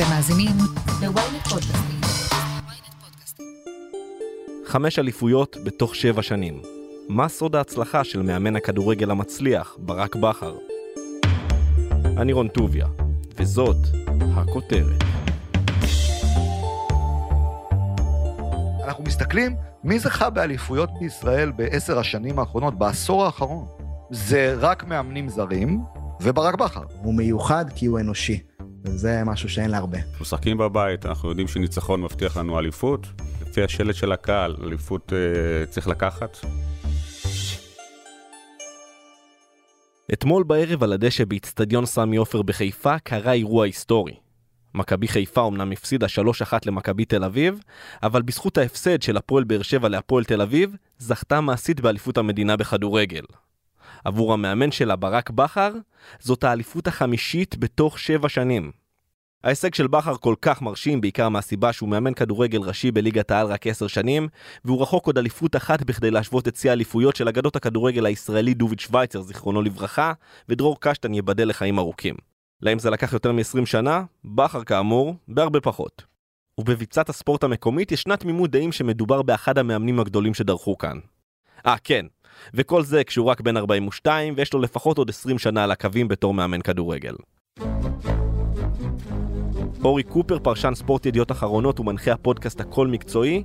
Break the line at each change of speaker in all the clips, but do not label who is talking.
אתם מאזינים ל-ynet פודקאסטים.
חמש אליפויות בתוך שבע שנים. מה סוד ההצלחה של מאמן הכדורגל המצליח, ברק בכר? אני רון טוביה, וזאת הכותרת.
אנחנו מסתכלים מי זכה באליפויות בישראל בעשר השנים האחרונות, בעשור האחרון. זה רק מאמנים זרים וברק בכר.
הוא מיוחד כי הוא אנושי, וזה משהו שאין להרבה.
אנחנו משחקים בבית, אנחנו יודעים שניצחון מבטיח לנו אליפות. לפי השלט של הקהל, אליפות אה, צריך לקחת.
אתמול בערב על הדשא באיצטדיון סמי עופר בחיפה קרה אירוע היסטורי. מכבי חיפה אמנם הפסידה 3-1 למכבי תל אביב, אבל בזכות ההפסד של הפועל באר שבע להפועל תל אביב, זכתה מעשית באליפות המדינה בכדורגל. עבור המאמן שלה, ברק בכר, זאת האליפות החמישית בתוך שבע שנים. ההישג של בכר כל כך מרשים, בעיקר מהסיבה שהוא מאמן כדורגל ראשי בליגת העל רק עשר שנים, והוא רחוק עוד אליפות אחת בכדי להשוות את שיא האליפויות של אגדות הכדורגל הישראלי דוביץ' שווייצר, זיכרונו לברכה, ודרור קשטן ייבדל לחיים ארוכים. להם זה לקח יותר מ-20 שנה, בכר כאמור, בהרבה פחות. ובביצת הספורט המקומית ישנה תמימות דעים שמדובר באחד המאמנים הגדולים שדרכו כאן. אה, כן, וכל זה כשהוא רק בן 42 ויש לו לפחות עוד 20 שנה על הקווים בתור מאמן כדורגל. אורי קופר, פרשן ספורט ידיעות אחרונות ומנחה הפודקאסט הכל מקצועי,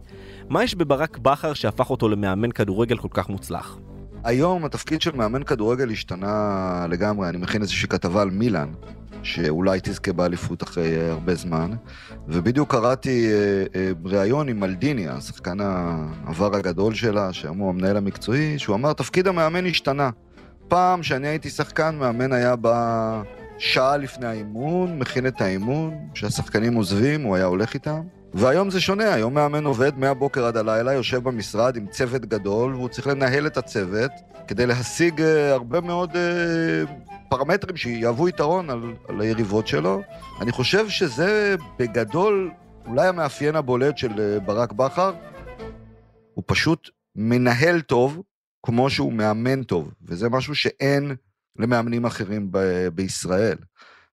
מה יש בברק בכר שהפך אותו למאמן כדורגל כל כך מוצלח?
היום התפקיד של מאמן כדורגל השתנה לגמרי, אני מכין איזושהי כתבה על מילאן, שאולי תזכה באליפות אחרי הרבה זמן, ובדיוק קראתי אה, אה, ראיון עם מלדיני, השחקן העבר הגדול שלה, הוא המנהל המקצועי, שהוא אמר, תפקיד המאמן השתנה. פעם שאני הייתי שחקן, מאמן היה בא שעה לפני האימון, מכין את האימון, כשהשחקנים עוזבים, הוא היה הולך איתם. והיום זה שונה, היום מאמן עובד מהבוקר עד הלילה, יושב במשרד עם צוות גדול, והוא צריך לנהל את הצוות כדי להשיג uh, הרבה מאוד uh, פרמטרים שיהוו יתרון על, על היריבות שלו. אני חושב שזה בגדול אולי המאפיין הבולט של uh, ברק בכר. הוא פשוט מנהל טוב, כמו שהוא מאמן טוב, וזה משהו שאין למאמנים אחרים ב- בישראל.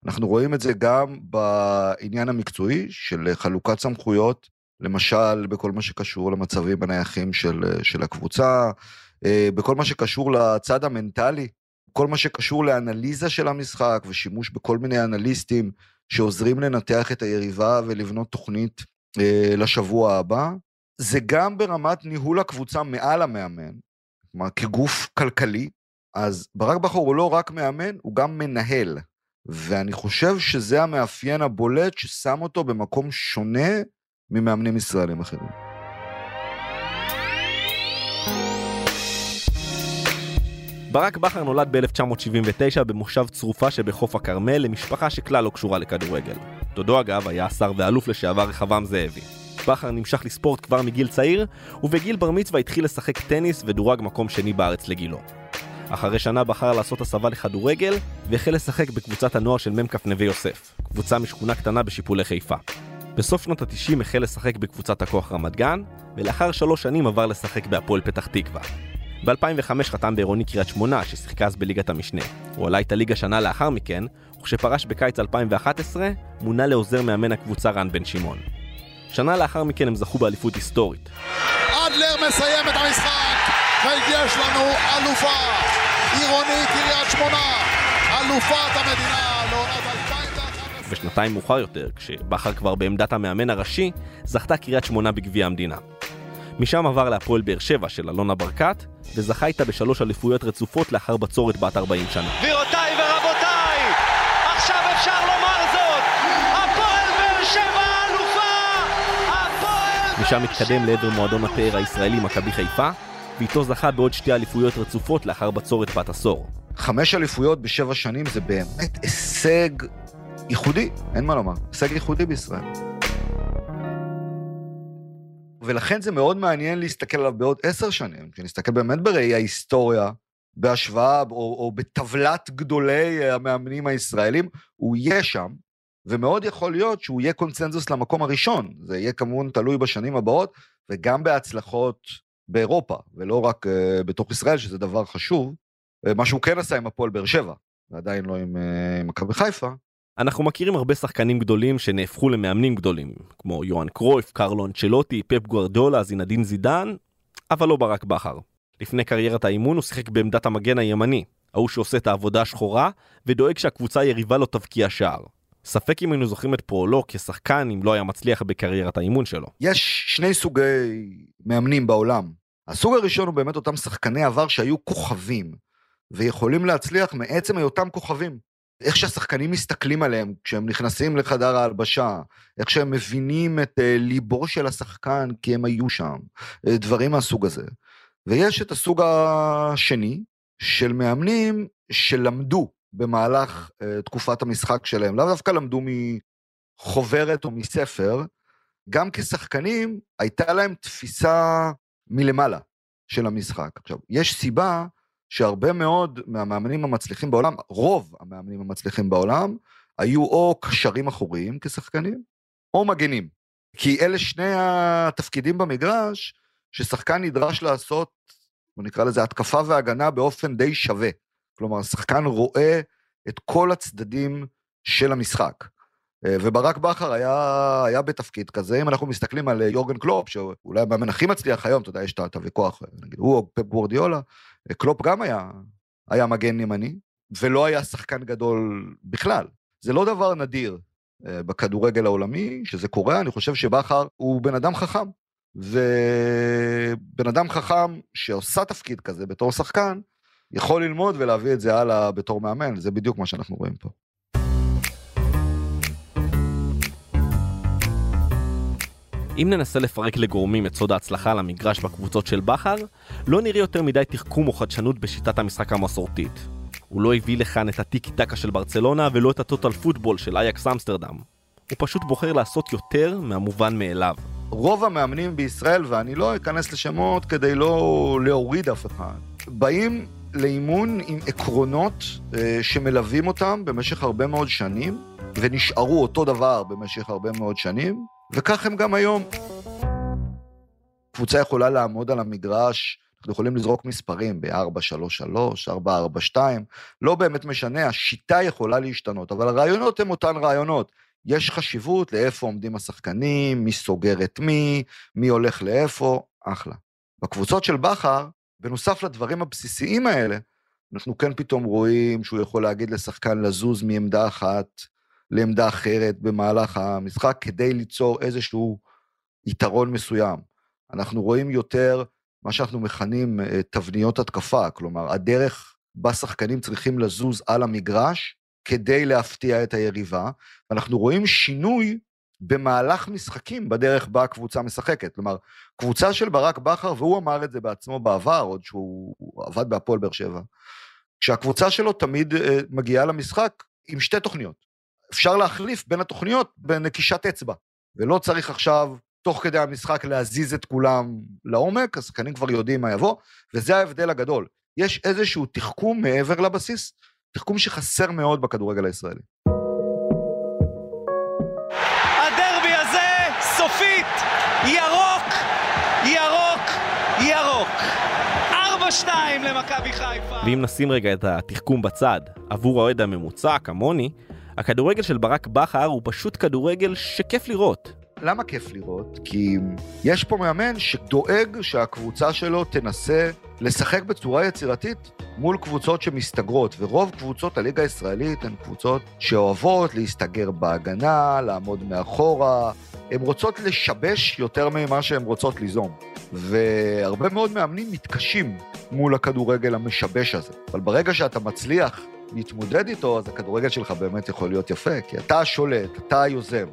אנחנו רואים את זה גם בעניין המקצועי של חלוקת סמכויות, למשל בכל מה שקשור למצבים הנייחים של, של הקבוצה, אה, בכל מה שקשור לצד המנטלי, כל מה שקשור לאנליזה של המשחק ושימוש בכל מיני אנליסטים שעוזרים לנתח את היריבה ולבנות תוכנית אה, לשבוע הבא. זה גם ברמת ניהול הקבוצה מעל המאמן, כלומר כגוף כלכלי, אז ברק בכר הוא לא רק מאמן, הוא גם מנהל. ואני חושב שזה המאפיין הבולט ששם אותו במקום שונה ממאמנים ישראלים אחרים.
ברק בכר נולד ב-1979 במושב צרופה שבחוף הכרמל למשפחה שכלל לא קשורה לכדורגל. דודו אגב היה שר ואלוף לשעבר רחבעם זאבי. בכר נמשך לספורט כבר מגיל צעיר, ובגיל בר מצווה התחיל לשחק טניס ודורג מקום שני בארץ לגילו. אחרי שנה בחר לעשות הסבה לכדורגל, והחל לשחק בקבוצת הנוער של מ"כ נווה יוסף, קבוצה משכונה קטנה בשיפולי חיפה. בסוף שנות ה-90 החל לשחק בקבוצת הכוח רמת גן, ולאחר שלוש שנים עבר לשחק בהפועל פתח תקווה. ב-2005 חתם בעירוני קריית שמונה, ששיחקה אז בליגת המשנה. הוא עלה את הליגה שנה לאחר מכן, וכשפרש בקיץ 2011, מונה לעוזר מאמן הקבוצה רן בן שמעון. שנה לאחר מכן הם זכו באליפות היסטורית.
אדלר מסיים את המשחק, ויש לנו אלופה, עירוני קריית שמונה, אלופת המדינה לעונת 2011.
ושנתיים מאוחר יותר, כשבכר כבר בעמדת המאמן הראשי, זכתה קריית שמונה בגביע המדינה. משם עבר להפועל באר שבע של אלונה ברקת, וזכה איתה בשלוש אליפויות רצופות לאחר בצורת בת 40 שנה.
גבירותיי ורבותיי, עכשיו אפשר לומר זאת, הפועל באר שבע אלופה! הפועל
משם התקדם לעבר מועדון הפאר הישראלי מכבי חיפה, ואיתו זכה בעוד שתי אליפויות רצופות לאחר בצורת בת עשור.
חמש אליפויות בשבע שנים זה באמת הישג ייחודי, אין מה לומר, הישג ייחודי בישראל. ולכן זה מאוד מעניין להסתכל עליו בעוד עשר שנים, כשנסתכל באמת בראי ההיסטוריה, בהשוואה או, או בטבלת גדולי המאמנים הישראלים, הוא יהיה שם, ומאוד יכול להיות שהוא יהיה קונצנזוס למקום הראשון. זה יהיה כמובן תלוי בשנים הבאות, וגם בהצלחות באירופה, ולא רק uh, בתוך ישראל, שזה דבר חשוב. Uh, מה שהוא כן עשה עם הפועל באר שבע, ועדיין לא עם uh, מכבי חיפה.
אנחנו מכירים הרבה שחקנים גדולים שנהפכו למאמנים גדולים, כמו יוהאן קרויף, קרלו אנצ'לוטי, פפ גוארדיולה, זינדין זידן, אבל לא ברק בכר. לפני קריירת האימון הוא שיחק בעמדת המגן הימני, ההוא שעושה את העבודה השחורה, ודואג שהקבוצה היריבה לא תבקיע שער. ספק אם היינו זוכרים את פועלו כשחקן אם לא היה מצליח בקריירת האימון שלו.
יש שני סוגי מאמנים בעולם. הסוג הראשון הוא באמת אותם שחקני עבר שהיו כוכבים, ויכולים להצליח מעצם היותם כוכבים. איך שהשחקנים מסתכלים עליהם כשהם נכנסים לחדר ההלבשה, איך שהם מבינים את uh, ליבו של השחקן כי הם היו שם, uh, דברים מהסוג הזה. ויש את הסוג השני של מאמנים שלמדו במהלך uh, תקופת המשחק שלהם, לאו דווקא למדו מחוברת או מספר, גם כשחקנים הייתה להם תפיסה מלמעלה של המשחק. עכשיו, יש סיבה שהרבה מאוד מהמאמנים המצליחים בעולם, רוב המאמנים המצליחים בעולם, היו או קשרים אחוריים כשחקנים, או מגנים. כי אלה שני התפקידים במגרש ששחקן נדרש לעשות, בוא נקרא לזה התקפה והגנה באופן די שווה. כלומר, שחקן רואה את כל הצדדים של המשחק. אה, וברק בכר היה, היה בתפקיד כזה, אם אנחנו מסתכלים על אה, יורגן קלופ, שאולי המאמן הכי מצליח היום, אתה יודע, יש את הוויכוח, נגיד, הוא או פפ גוורדיולה, אה, קלופ גם היה, היה מגן ימני, ולא היה שחקן גדול בכלל. זה לא דבר נדיר בכדורגל העולמי, שזה קורה, אני חושב שבכר הוא בן אדם חכם. ובן אדם חכם שעושה תפקיד כזה בתור שחקן, יכול ללמוד ולהביא את זה הלאה בתור מאמן, זה בדיוק מה שאנחנו רואים פה.
אם ננסה לפרק לגורמים את סוד ההצלחה למגרש בקבוצות של בכר, לא נראה יותר מדי תחכום או חדשנות בשיטת המשחק המסורתית. הוא לא הביא לכאן את הטיקי טקה של ברצלונה ולא את הטוטל פוטבול של אייקס אמסטרדם. הוא פשוט בוחר לעשות יותר מהמובן מאליו.
רוב המאמנים בישראל, ואני לא אכנס לשמות כדי לא להוריד אף אחד, באים לאימון עם עקרונות אה, שמלווים אותם במשך הרבה מאוד שנים, ונשארו אותו דבר במשך הרבה מאוד שנים, וכך הם גם היום. קבוצה יכולה לעמוד על המגרש, אנחנו יכולים לזרוק מספרים ב-4-3-3, 4-4-2, לא באמת משנה, השיטה יכולה להשתנות, אבל הרעיונות הם אותן רעיונות. יש חשיבות לאיפה עומדים השחקנים, מי סוגר את מי, מי הולך לאיפה, אחלה. בקבוצות של בכר, בנוסף לדברים הבסיסיים האלה, אנחנו כן פתאום רואים שהוא יכול להגיד לשחקן לזוז מעמדה אחת לעמדה אחרת במהלך המשחק, כדי ליצור איזשהו יתרון מסוים. אנחנו רואים יותר מה שאנחנו מכנים אה, תבניות התקפה, כלומר, הדרך בה שחקנים צריכים לזוז על המגרש כדי להפתיע את היריבה, ואנחנו רואים שינוי במהלך משחקים בדרך בה הקבוצה משחקת. כלומר, קבוצה של ברק בכר, והוא אמר את זה בעצמו בעבר, עוד שהוא עבד בהפועל באר שבע, שהקבוצה שלו תמיד אה, מגיעה למשחק עם שתי תוכניות. אפשר להחליף בין התוכניות בנקישת אצבע, ולא צריך עכשיו, תוך כדי המשחק, להזיז את כולם לעומק, השחקנים כבר יודעים מה יבוא, וזה ההבדל הגדול. יש איזשהו תחכום מעבר לבסיס, תחכום שחסר מאוד בכדורגל הישראלי.
הדרבי הזה סופית, ירוק, ירוק, ירוק. 4-2 למכבי חיפה.
ואם נשים רגע את התחכום בצד, עבור האוהד הממוצע, כמוני, הכדורגל של ברק בכר הוא פשוט כדורגל שכיף לראות.
למה כיף לראות? כי יש פה מאמן שדואג שהקבוצה שלו תנסה לשחק בצורה יצירתית מול קבוצות שמסתגרות, ורוב קבוצות הליגה הישראלית הן קבוצות שאוהבות להסתגר בהגנה, לעמוד מאחורה, הן רוצות לשבש יותר ממה שהן רוצות ליזום. והרבה מאוד מאמנים מתקשים מול הכדורגל המשבש הזה. אבל ברגע שאתה מצליח להתמודד איתו, אז הכדורגל שלך באמת יכול להיות יפה, כי אתה השולט, אתה היוזם.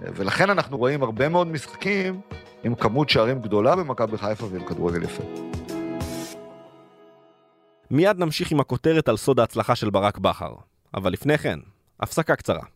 ולכן אנחנו רואים הרבה מאוד משחקים עם כמות שערים גדולה במכבי חיפה ועם כדורגל יפה.
מיד נמשיך עם הכותרת על סוד ההצלחה של ברק בכר. אבל לפני כן, הפסקה קצרה.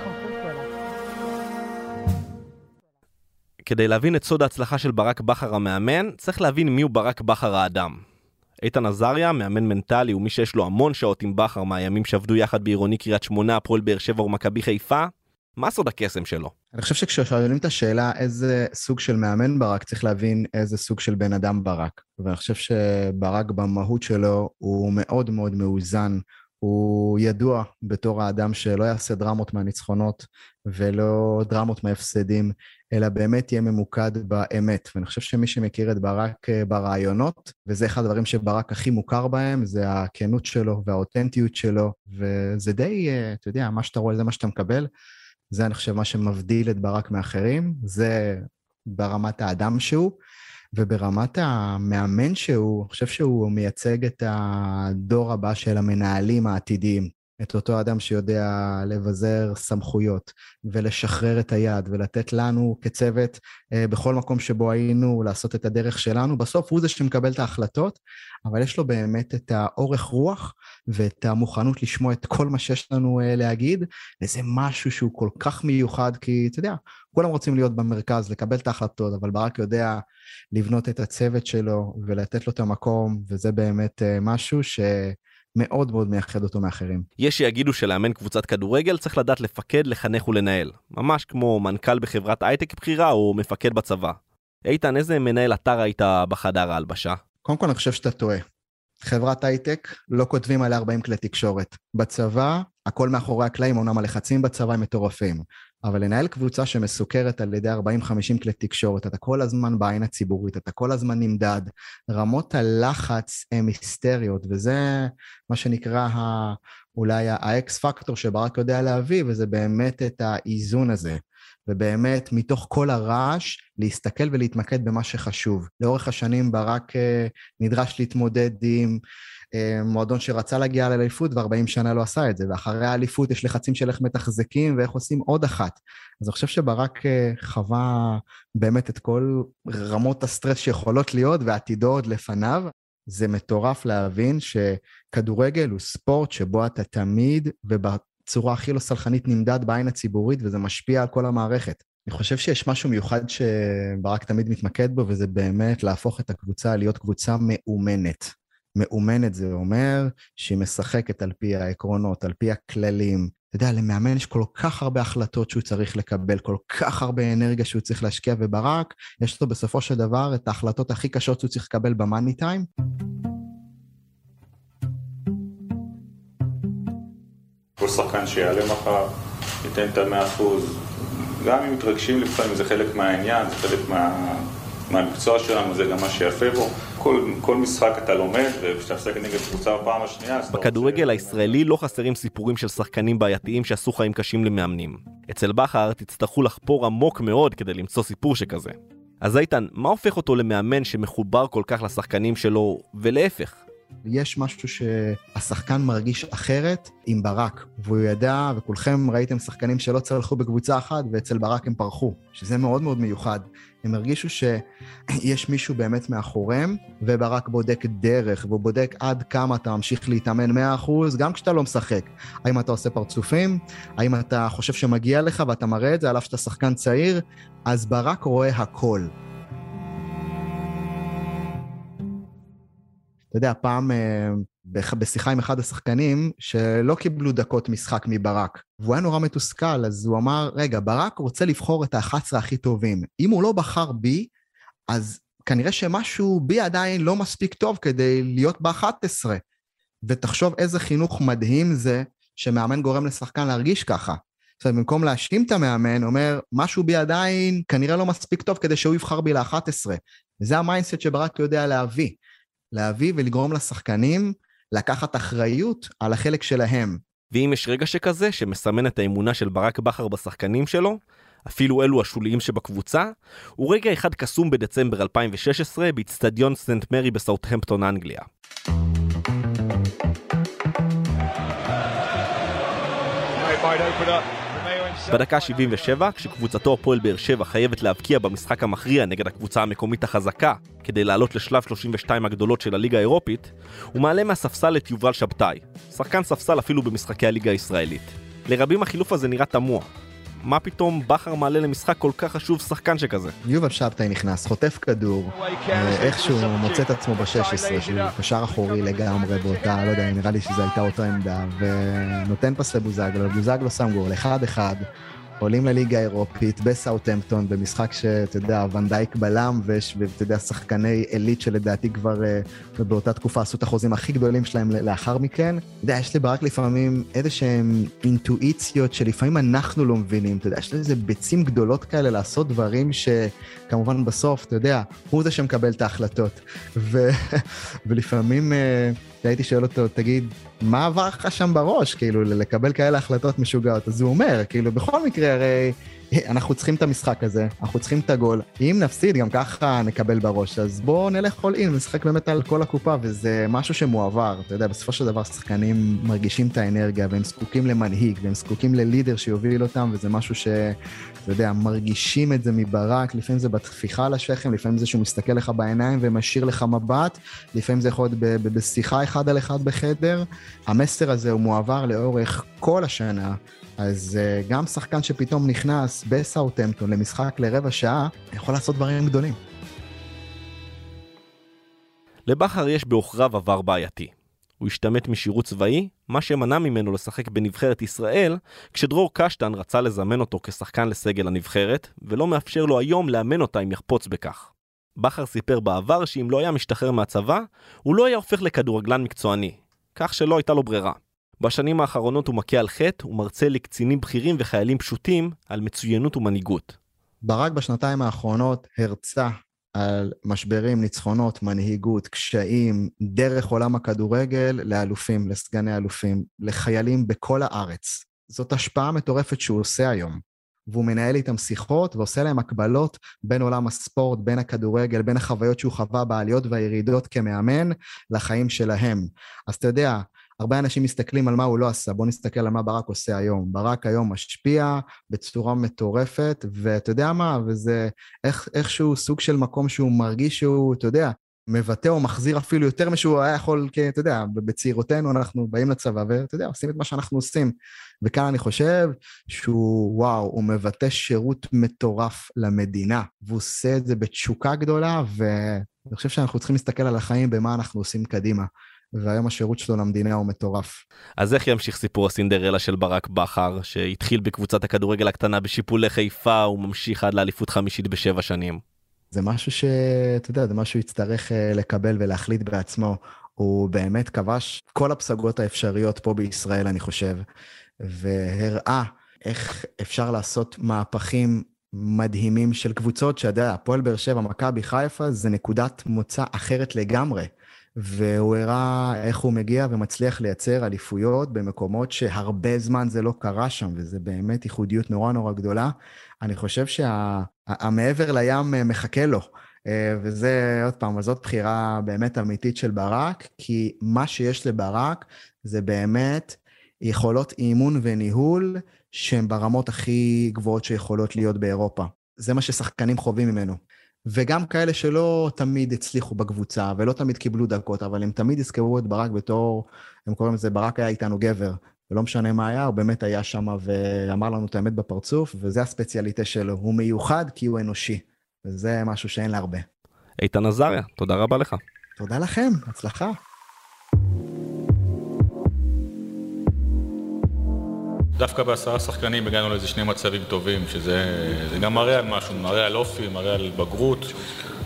כדי להבין את סוד ההצלחה של ברק בכר המאמן, צריך להבין מיהו ברק בכר האדם. איתן עזריה, מאמן מנטלי ומי שיש לו המון שעות עם בכר מהימים שעבדו יחד בעירוני קריית שמונה, הפועל באר שבע ומכבי חיפה, מה סוד הקסם שלו?
אני חושב שכששואלים את השאלה איזה סוג של מאמן ברק, צריך להבין איזה סוג של בן אדם ברק. ואני חושב שברק במהות שלו הוא מאוד מאוד מאוזן. הוא ידוע בתור האדם שלא יעשה דרמות מהניצחונות ולא דרמות מההפסדים, אלא באמת יהיה ממוקד באמת. ואני חושב שמי שמכיר את ברק אה, ברעיונות, וזה אחד הדברים שברק הכי מוכר בהם, זה הכנות שלו והאותנטיות שלו, וזה די, אה, אתה יודע, מה שאתה רואה זה מה שאתה מקבל. זה אני חושב מה שמבדיל את ברק מאחרים, זה ברמת האדם שהוא. וברמת המאמן שהוא, אני חושב שהוא מייצג את הדור הבא של המנהלים העתידיים. את אותו אדם שיודע לבזר סמכויות ולשחרר את היד ולתת לנו כצוות אה, בכל מקום שבו היינו לעשות את הדרך שלנו. בסוף הוא זה שמקבל את ההחלטות, אבל יש לו באמת את האורך רוח ואת המוכנות לשמוע את כל מה שיש לנו אה, להגיד, וזה משהו שהוא כל כך מיוחד, כי אתה יודע, כולם רוצים להיות במרכז, לקבל את ההחלטות, אבל ברק יודע לבנות את הצוות שלו ולתת לו את המקום, וזה באמת אה, משהו ש... מאוד מאוד מייחד אותו מאחרים.
יש שיגידו שלאמן קבוצת כדורגל צריך לדעת לפקד, לחנך ולנהל. ממש כמו מנכ"ל בחברת הייטק בכירה או מפקד בצבא. איתן, איזה מנהל אתר היית בחדר ההלבשה?
קודם כל אני חושב שאתה טועה. חברת הייטק לא כותבים עליה 40 כלי תקשורת. בצבא, הכל מאחורי הקלעים, אמנם הלחצים בצבא הם מטורפים. אבל לנהל קבוצה שמסוכרת על ידי 40-50 כלי תקשורת, אתה כל הזמן בעין הציבורית, אתה כל הזמן נמדד, רמות הלחץ הן היסטריות, וזה מה שנקרא ה... אולי האקס פקטור שברק יודע להביא, וזה באמת את האיזון הזה. ובאמת, מתוך כל הרעש, להסתכל ולהתמקד במה שחשוב. לאורך השנים ברק אה, נדרש להתמודד עם מועדון שרצה להגיע לאליפות ו-40 שנה לא עשה את זה, ואחרי האליפות יש לחצים של איך מתחזקים ואיך עושים עוד אחת. אז אני חושב שברק אה, חווה באמת את כל רמות הסטרס שיכולות להיות ועתידו עוד לפניו. זה מטורף להבין שכדורגל הוא ספורט שבו אתה תמיד ובצורה הכי לא סלחנית נמדד בעין הציבורית וזה משפיע על כל המערכת. אני חושב שיש משהו מיוחד שברק תמיד מתמקד בו, וזה באמת להפוך את הקבוצה להיות קבוצה מאומנת. מאומנת זה אומר שהיא משחקת על פי העקרונות, על פי הכללים. אתה יודע, למאמן יש כל כך הרבה החלטות שהוא צריך לקבל, כל כך הרבה אנרגיה שהוא צריך להשקיע, וברק, יש לו בסופו של דבר את ההחלטות הכי קשות שהוא צריך לקבל במאני טיים.
כל שחקן שיעלה מחר, ייתן את המאה אחוז, גם אם מתרגשים לפעמים, זה חלק מהעניין, זה חלק מה... מהמקצוע שלנו, זה גם מה שיפה בו. כל, כל משחק אתה לומד, וכשאתה משחק נגד קבוצה בפעם השנייה...
בכדורגל רוצה... הישראלי לא חסרים סיפורים של שחקנים בעייתיים שעשו חיים קשים למאמנים. אצל בכר תצטרכו לחפור עמוק מאוד כדי למצוא סיפור שכזה. אז איתן, מה הופך אותו למאמן שמחובר כל כך לשחקנים שלו, ולהפך?
יש משהו שהשחקן מרגיש אחרת עם ברק, והוא ידע, וכולכם ראיתם שחקנים שלא צלחו בקבוצה אחת, ואצל ברק הם פרחו, שזה מאוד מאוד מיוחד. הם הרגישו שיש מישהו באמת מאחוריהם, וברק בודק דרך, והוא בודק עד כמה אתה ממשיך להתאמן 100%, גם כשאתה לא משחק. האם אתה עושה פרצופים? האם אתה חושב שמגיע לך ואתה מראה את זה, על אף שאתה שחקן צעיר? אז ברק רואה הכל. אתה יודע, פעם אה, בשיחה עם אחד השחקנים, שלא קיבלו דקות משחק מברק, והוא היה נורא מתוסכל, אז הוא אמר, רגע, ברק רוצה לבחור את ה-11 הכי טובים. אם הוא לא בחר בי, אז כנראה שמשהו בי עדיין לא מספיק טוב כדי להיות ב-11. ותחשוב איזה חינוך מדהים זה שמאמן גורם לשחקן להרגיש ככה. זאת אומרת, במקום להשלים את המאמן, אומר, משהו בי עדיין כנראה לא מספיק טוב כדי שהוא יבחר בי ל-11. וזה ה mindset שברק יודע להביא. להביא ולגרום לשחקנים לקחת אחריות על החלק שלהם.
ואם יש רגע שכזה, שמסמן את האמונה של ברק בכר בשחקנים שלו, אפילו אלו השוליים שבקבוצה, הוא רגע אחד קסום בדצמבר 2016 באיצטדיון סנט מרי בסאוטהמפטון, אנגליה. בדקה 77, כשקבוצתו הפועל באר שבע חייבת להבקיע במשחק המכריע נגד הקבוצה המקומית החזקה כדי לעלות לשלב 32 הגדולות של הליגה האירופית, הוא מעלה מהספסל את יובל שבתאי, שחקן ספסל אפילו במשחקי הליגה הישראלית. לרבים החילוף הזה נראה תמוה. מה פתאום בכר מעלה למשחק כל כך חשוב שחקן שכזה?
יובל שבתאי נכנס, חוטף כדור, אה, איכשהו מוצא את עצמו ב-16, שהוא קשר אחורי לגמרי באותה, לא יודע, נראה לי שזו הייתה אותה עמדה, ונותן פס לבוזגלו, בוזגלו שם גול, 1-1. עולים לליגה האירופית בסאוטהמפטון, במשחק שאתה יודע, ונדייק בלם, ואתה יודע, שחקני עילית שלדעתי כבר uh, באותה תקופה עשו את החוזים הכי גדולים שלהם לאחר מכן. אתה יודע, יש לברק לפעמים איזה שהם אינטואיציות שלפעמים אנחנו לא מבינים, אתה יודע, יש לזה ביצים גדולות כאלה לעשות דברים שכמובן בסוף, אתה יודע, הוא זה שמקבל את ההחלטות. ו... ולפעמים... שהייתי שואל אותו, תגיד, מה עבר לך שם בראש, כאילו, לקבל כאלה החלטות משוגעות? אז הוא אומר, כאילו, בכל מקרה, הרי אנחנו צריכים את המשחק הזה, אנחנו צריכים את הגול. אם נפסיד, גם ככה נקבל בראש, אז בואו נלך כל אין, נשחק באמת על כל הקופה, וזה משהו שמועבר. אתה יודע, בסופו של דבר שחקנים מרגישים את האנרגיה, והם זקוקים למנהיג, והם זקוקים ללידר שיוביל אותם, וזה משהו ש... אתה יודע, מרגישים את זה מברק, לפעמים זה בטפיחה על השכם, לפעמים זה שהוא מסתכל לך בעיניים ומשאיר לך מבט, לפעמים זה יכול להיות בשיחה אחד על אחד בחדר. המסר הזה הוא מועבר לאורך כל השנה, אז uh, גם שחקן שפתאום נכנס בסאוטהמפטון למשחק לרבע שעה, יכול לעשות דברים גדולים.
לבכר יש בעוכריו עבר בעייתי. הוא השתמט משירות צבאי, מה שמנע ממנו לשחק בנבחרת ישראל, כשדרור קשטן רצה לזמן אותו כשחקן לסגל הנבחרת, ולא מאפשר לו היום לאמן אותה אם יחפוץ בכך. בכר סיפר בעבר שאם לא היה משתחרר מהצבא, הוא לא היה הופך לכדורגלן מקצועני, כך שלא הייתה לו ברירה. בשנים האחרונות הוא מכה על חטא ומרצה לקצינים בכירים וחיילים פשוטים על מצוינות ומנהיגות.
ברק בשנתיים האחרונות הרצה על משברים, ניצחונות, מנהיגות, קשיים, דרך עולם הכדורגל לאלופים, לסגני אלופים, לחיילים בכל הארץ. זאת השפעה מטורפת שהוא עושה היום. והוא מנהל איתם שיחות ועושה להם הקבלות בין עולם הספורט, בין הכדורגל, בין החוויות שהוא חווה בעליות והירידות כמאמן לחיים שלהם. אז אתה יודע, הרבה אנשים מסתכלים על מה הוא לא עשה, בואו נסתכל על מה ברק עושה היום. ברק היום משפיע בצורה מטורפת, ואתה יודע מה, וזה איך, איכשהו סוג של מקום שהוא מרגיש שהוא, אתה יודע, מבטא או מחזיר אפילו יותר משהוא היה יכול, כי אתה יודע, בצעירותנו אנחנו באים לצבא ואתה יודע, עושים את מה שאנחנו עושים. וכאן אני חושב שהוא, וואו, הוא מבטא שירות מטורף למדינה, והוא עושה את זה בתשוקה גדולה, ואני חושב שאנחנו צריכים להסתכל על החיים במה אנחנו עושים קדימה. והיום השירות שלו למדינה הוא מטורף.
אז איך ימשיך סיפור הסינדרלה של ברק בכר, שהתחיל בקבוצת הכדורגל הקטנה בשיפולי חיפה, וממשיך עד לאליפות חמישית בשבע שנים?
זה משהו שאתה יודע, זה משהו יצטרך אה, לקבל ולהחליט בעצמו. הוא באמת כבש כל הפסגות האפשריות פה בישראל, אני חושב, והראה איך אפשר לעשות מהפכים מדהימים של קבוצות, שאתה יודע, הפועל באר שבע, מכבי חיפה, זה נקודת מוצא אחרת לגמרי. והוא הראה איך הוא מגיע ומצליח לייצר אליפויות במקומות שהרבה זמן זה לא קרה שם, וזה באמת ייחודיות נורא נורא גדולה. אני חושב שהמעבר שה, לים מחכה לו, אה, וזה, עוד פעם, זאת בחירה באמת אמיתית של ברק, כי מה שיש לברק זה באמת יכולות אימון וניהול שהן ברמות הכי גבוהות שיכולות להיות באירופה. זה מה ששחקנים חווים ממנו. וגם כאלה שלא תמיד הצליחו בקבוצה ולא תמיד קיבלו דקות, אבל הם תמיד יזכרו את ברק בתור, הם קוראים לזה, ברק היה איתנו גבר. ולא משנה מה היה, הוא באמת היה שם ואמר לנו את האמת בפרצוף, וזה הספציאליטה שלו. הוא מיוחד כי הוא אנושי, וזה משהו שאין להרבה.
איתן עזריה, תודה רבה לך.
תודה לכם, הצלחה.
דווקא בעשרה שחקנים הגענו לאיזה שני מצבים טובים, שזה גם מראה על משהו, מראה על אופי, מראה על בגרות,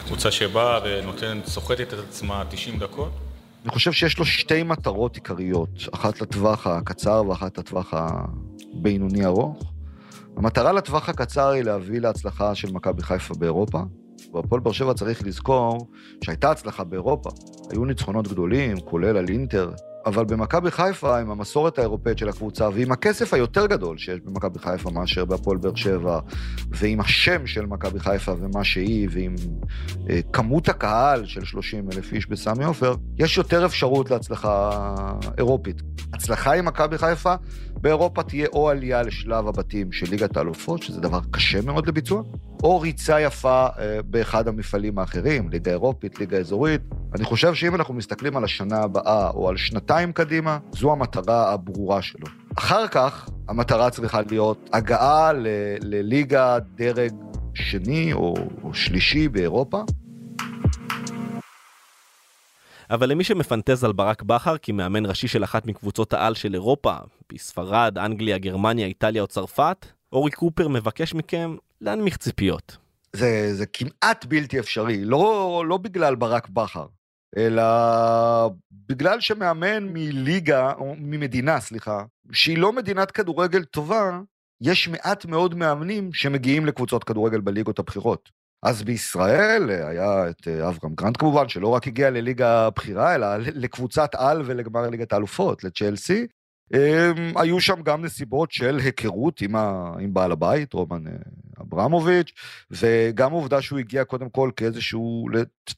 קבוצה שבאה ונותנת, סוחטת את עצמה 90 דקות.
אני חושב שיש לו שתי מטרות עיקריות, אחת לטווח הקצר ואחת לטווח הבינוני ארוך. המטרה לטווח הקצר היא להביא להצלחה של מכבי חיפה באירופה, והפועל באר שבע צריך לזכור שהייתה הצלחה באירופה. היו ניצחונות גדולים, כולל על אינטר, אבל במכבי חיפה, עם המסורת האירופאית של הקבוצה, ועם הכסף היותר גדול שיש במכבי חיפה מאשר בהפועל באר שבע, ועם השם של מכבי חיפה ומה שהיא, ועם אה, כמות הקהל של 30 אלף איש בסמי עופר, יש יותר אפשרות להצלחה אירופית. הצלחה עם מכבי חיפה באירופה תהיה או עלייה לשלב הבתים של ליגת האלופות, שזה דבר קשה מאוד לביצוע, או ריצה יפה אה, באחד המפעלים האחרים, ליגה אירופית, ליגה אזורית. אני חושב שאם אנחנו מסתכלים על השנה הבאה או על שנתיים קדימה, זו המטרה הברורה שלו. אחר כך המטרה צריכה להיות הגעה ל- לליגה דרג שני או, או שלישי באירופה.
אבל למי שמפנטז על ברק בכר כמאמן ראשי של אחת מקבוצות העל של אירופה, בספרד, אנגליה, גרמניה, איטליה או צרפת, אורי קופר מבקש מכם להנמיך ציפיות.
זה, זה כמעט בלתי אפשרי, לא, לא בגלל ברק בכר, אלא בגלל שמאמן מליגה, או ממדינה, סליחה, שהיא לא מדינת כדורגל טובה, יש מעט מאוד מאמנים שמגיעים לקבוצות כדורגל בליגות הבכירות. אז בישראל היה את אה, אברהם גרנט כמובן, שלא רק הגיע לליגה הבכירה, אלא לקבוצת על ולגמר ליגת האלופות, לצ'לסי. הם, היו שם גם נסיבות של היכרות עם, ה, עם בעל הבית, רומן אה, אברמוביץ', וגם העובדה שהוא הגיע קודם כל כאיזשהו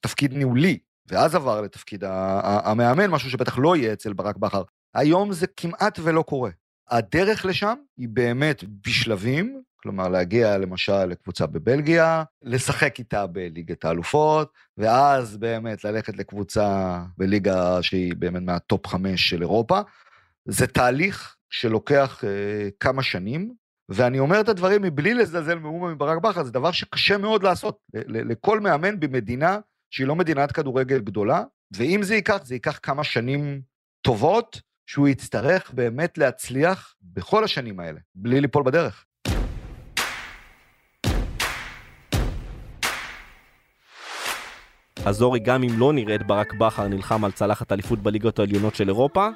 תפקיד ניהולי, ואז עבר לתפקיד המאמן, משהו שבטח לא יהיה אצל ברק בכר. היום זה כמעט ולא קורה. הדרך לשם היא באמת בשלבים, כלומר להגיע למשל לקבוצה בבלגיה, לשחק איתה בליגת האלופות, ואז באמת ללכת לקבוצה בליגה שהיא באמת מהטופ חמש של אירופה. זה תהליך שלוקח אה, כמה שנים, ואני אומר את הדברים מבלי לזלזל מאומה מברק בכר, זה דבר שקשה מאוד לעשות לכל מאמן במדינה שהיא לא מדינת כדורגל גדולה, ואם זה ייקח, זה ייקח כמה שנים טובות, שהוא יצטרך באמת להצליח בכל השנים האלה, בלי ליפול בדרך.
אז אורי, גם אם לא נראה את ברק בכר נלחם על צלחת אליפות בליגות העליונות של אירופה,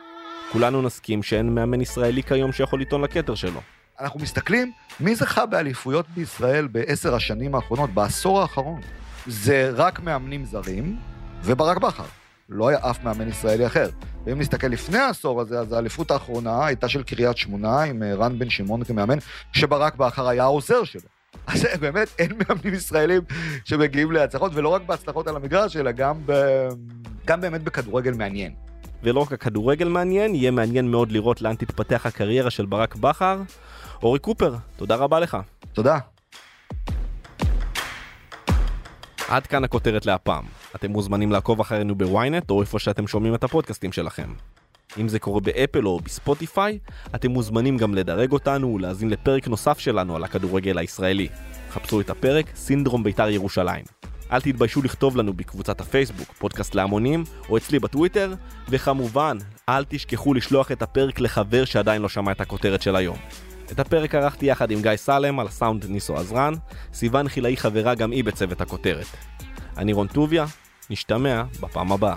כולנו נסכים שאין מאמן ישראלי כיום שיכול לטעון לכתר שלו.
אנחנו מסתכלים, מי זכה באליפויות בישראל בעשר השנים האחרונות, בעשור האחרון? זה רק מאמנים זרים וברק בכר. לא היה אף מאמן ישראלי אחר. ואם נסתכל לפני העשור הזה, אז האליפות האחרונה הייתה של קריית שמונה עם אה, רן בן שמעון כמאמן, שברק בכר היה העוזר שלו. אז באמת אין מאמנים ישראלים שמגיעים להצלחות, ולא רק בהצלחות על המגרש, אלא גם, ב... גם באמת בכדורגל מעניין.
ולא רק הכדורגל מעניין, יהיה מעניין מאוד לראות לאן תתפתח הקריירה של ברק בכר. אורי קופר, תודה רבה לך.
תודה.
עד כאן הכותרת להפעם. אתם מוזמנים לעקוב אחרינו בוויינט או איפה שאתם שומעים את הפודקאסטים שלכם. אם זה קורה באפל או בספוטיפיי, אתם מוזמנים גם לדרג אותנו ולהאזין לפרק נוסף שלנו על הכדורגל הישראלי. חפשו את הפרק סינדרום בית"ר ירושלים. אל תתביישו לכתוב לנו בקבוצת הפייסבוק, פודקאסט להמונים, או אצלי בטוויטר, וכמובן, אל תשכחו לשלוח את הפרק לחבר שעדיין לא שמע את הכותרת של היום. את הפרק ערכתי יחד עם גיא סלם על הסאונד ניסו עזרן, סיוון חילאי חברה גם היא בצוות הכותרת. אני רון טוביה, נשתמע בפעם הבאה.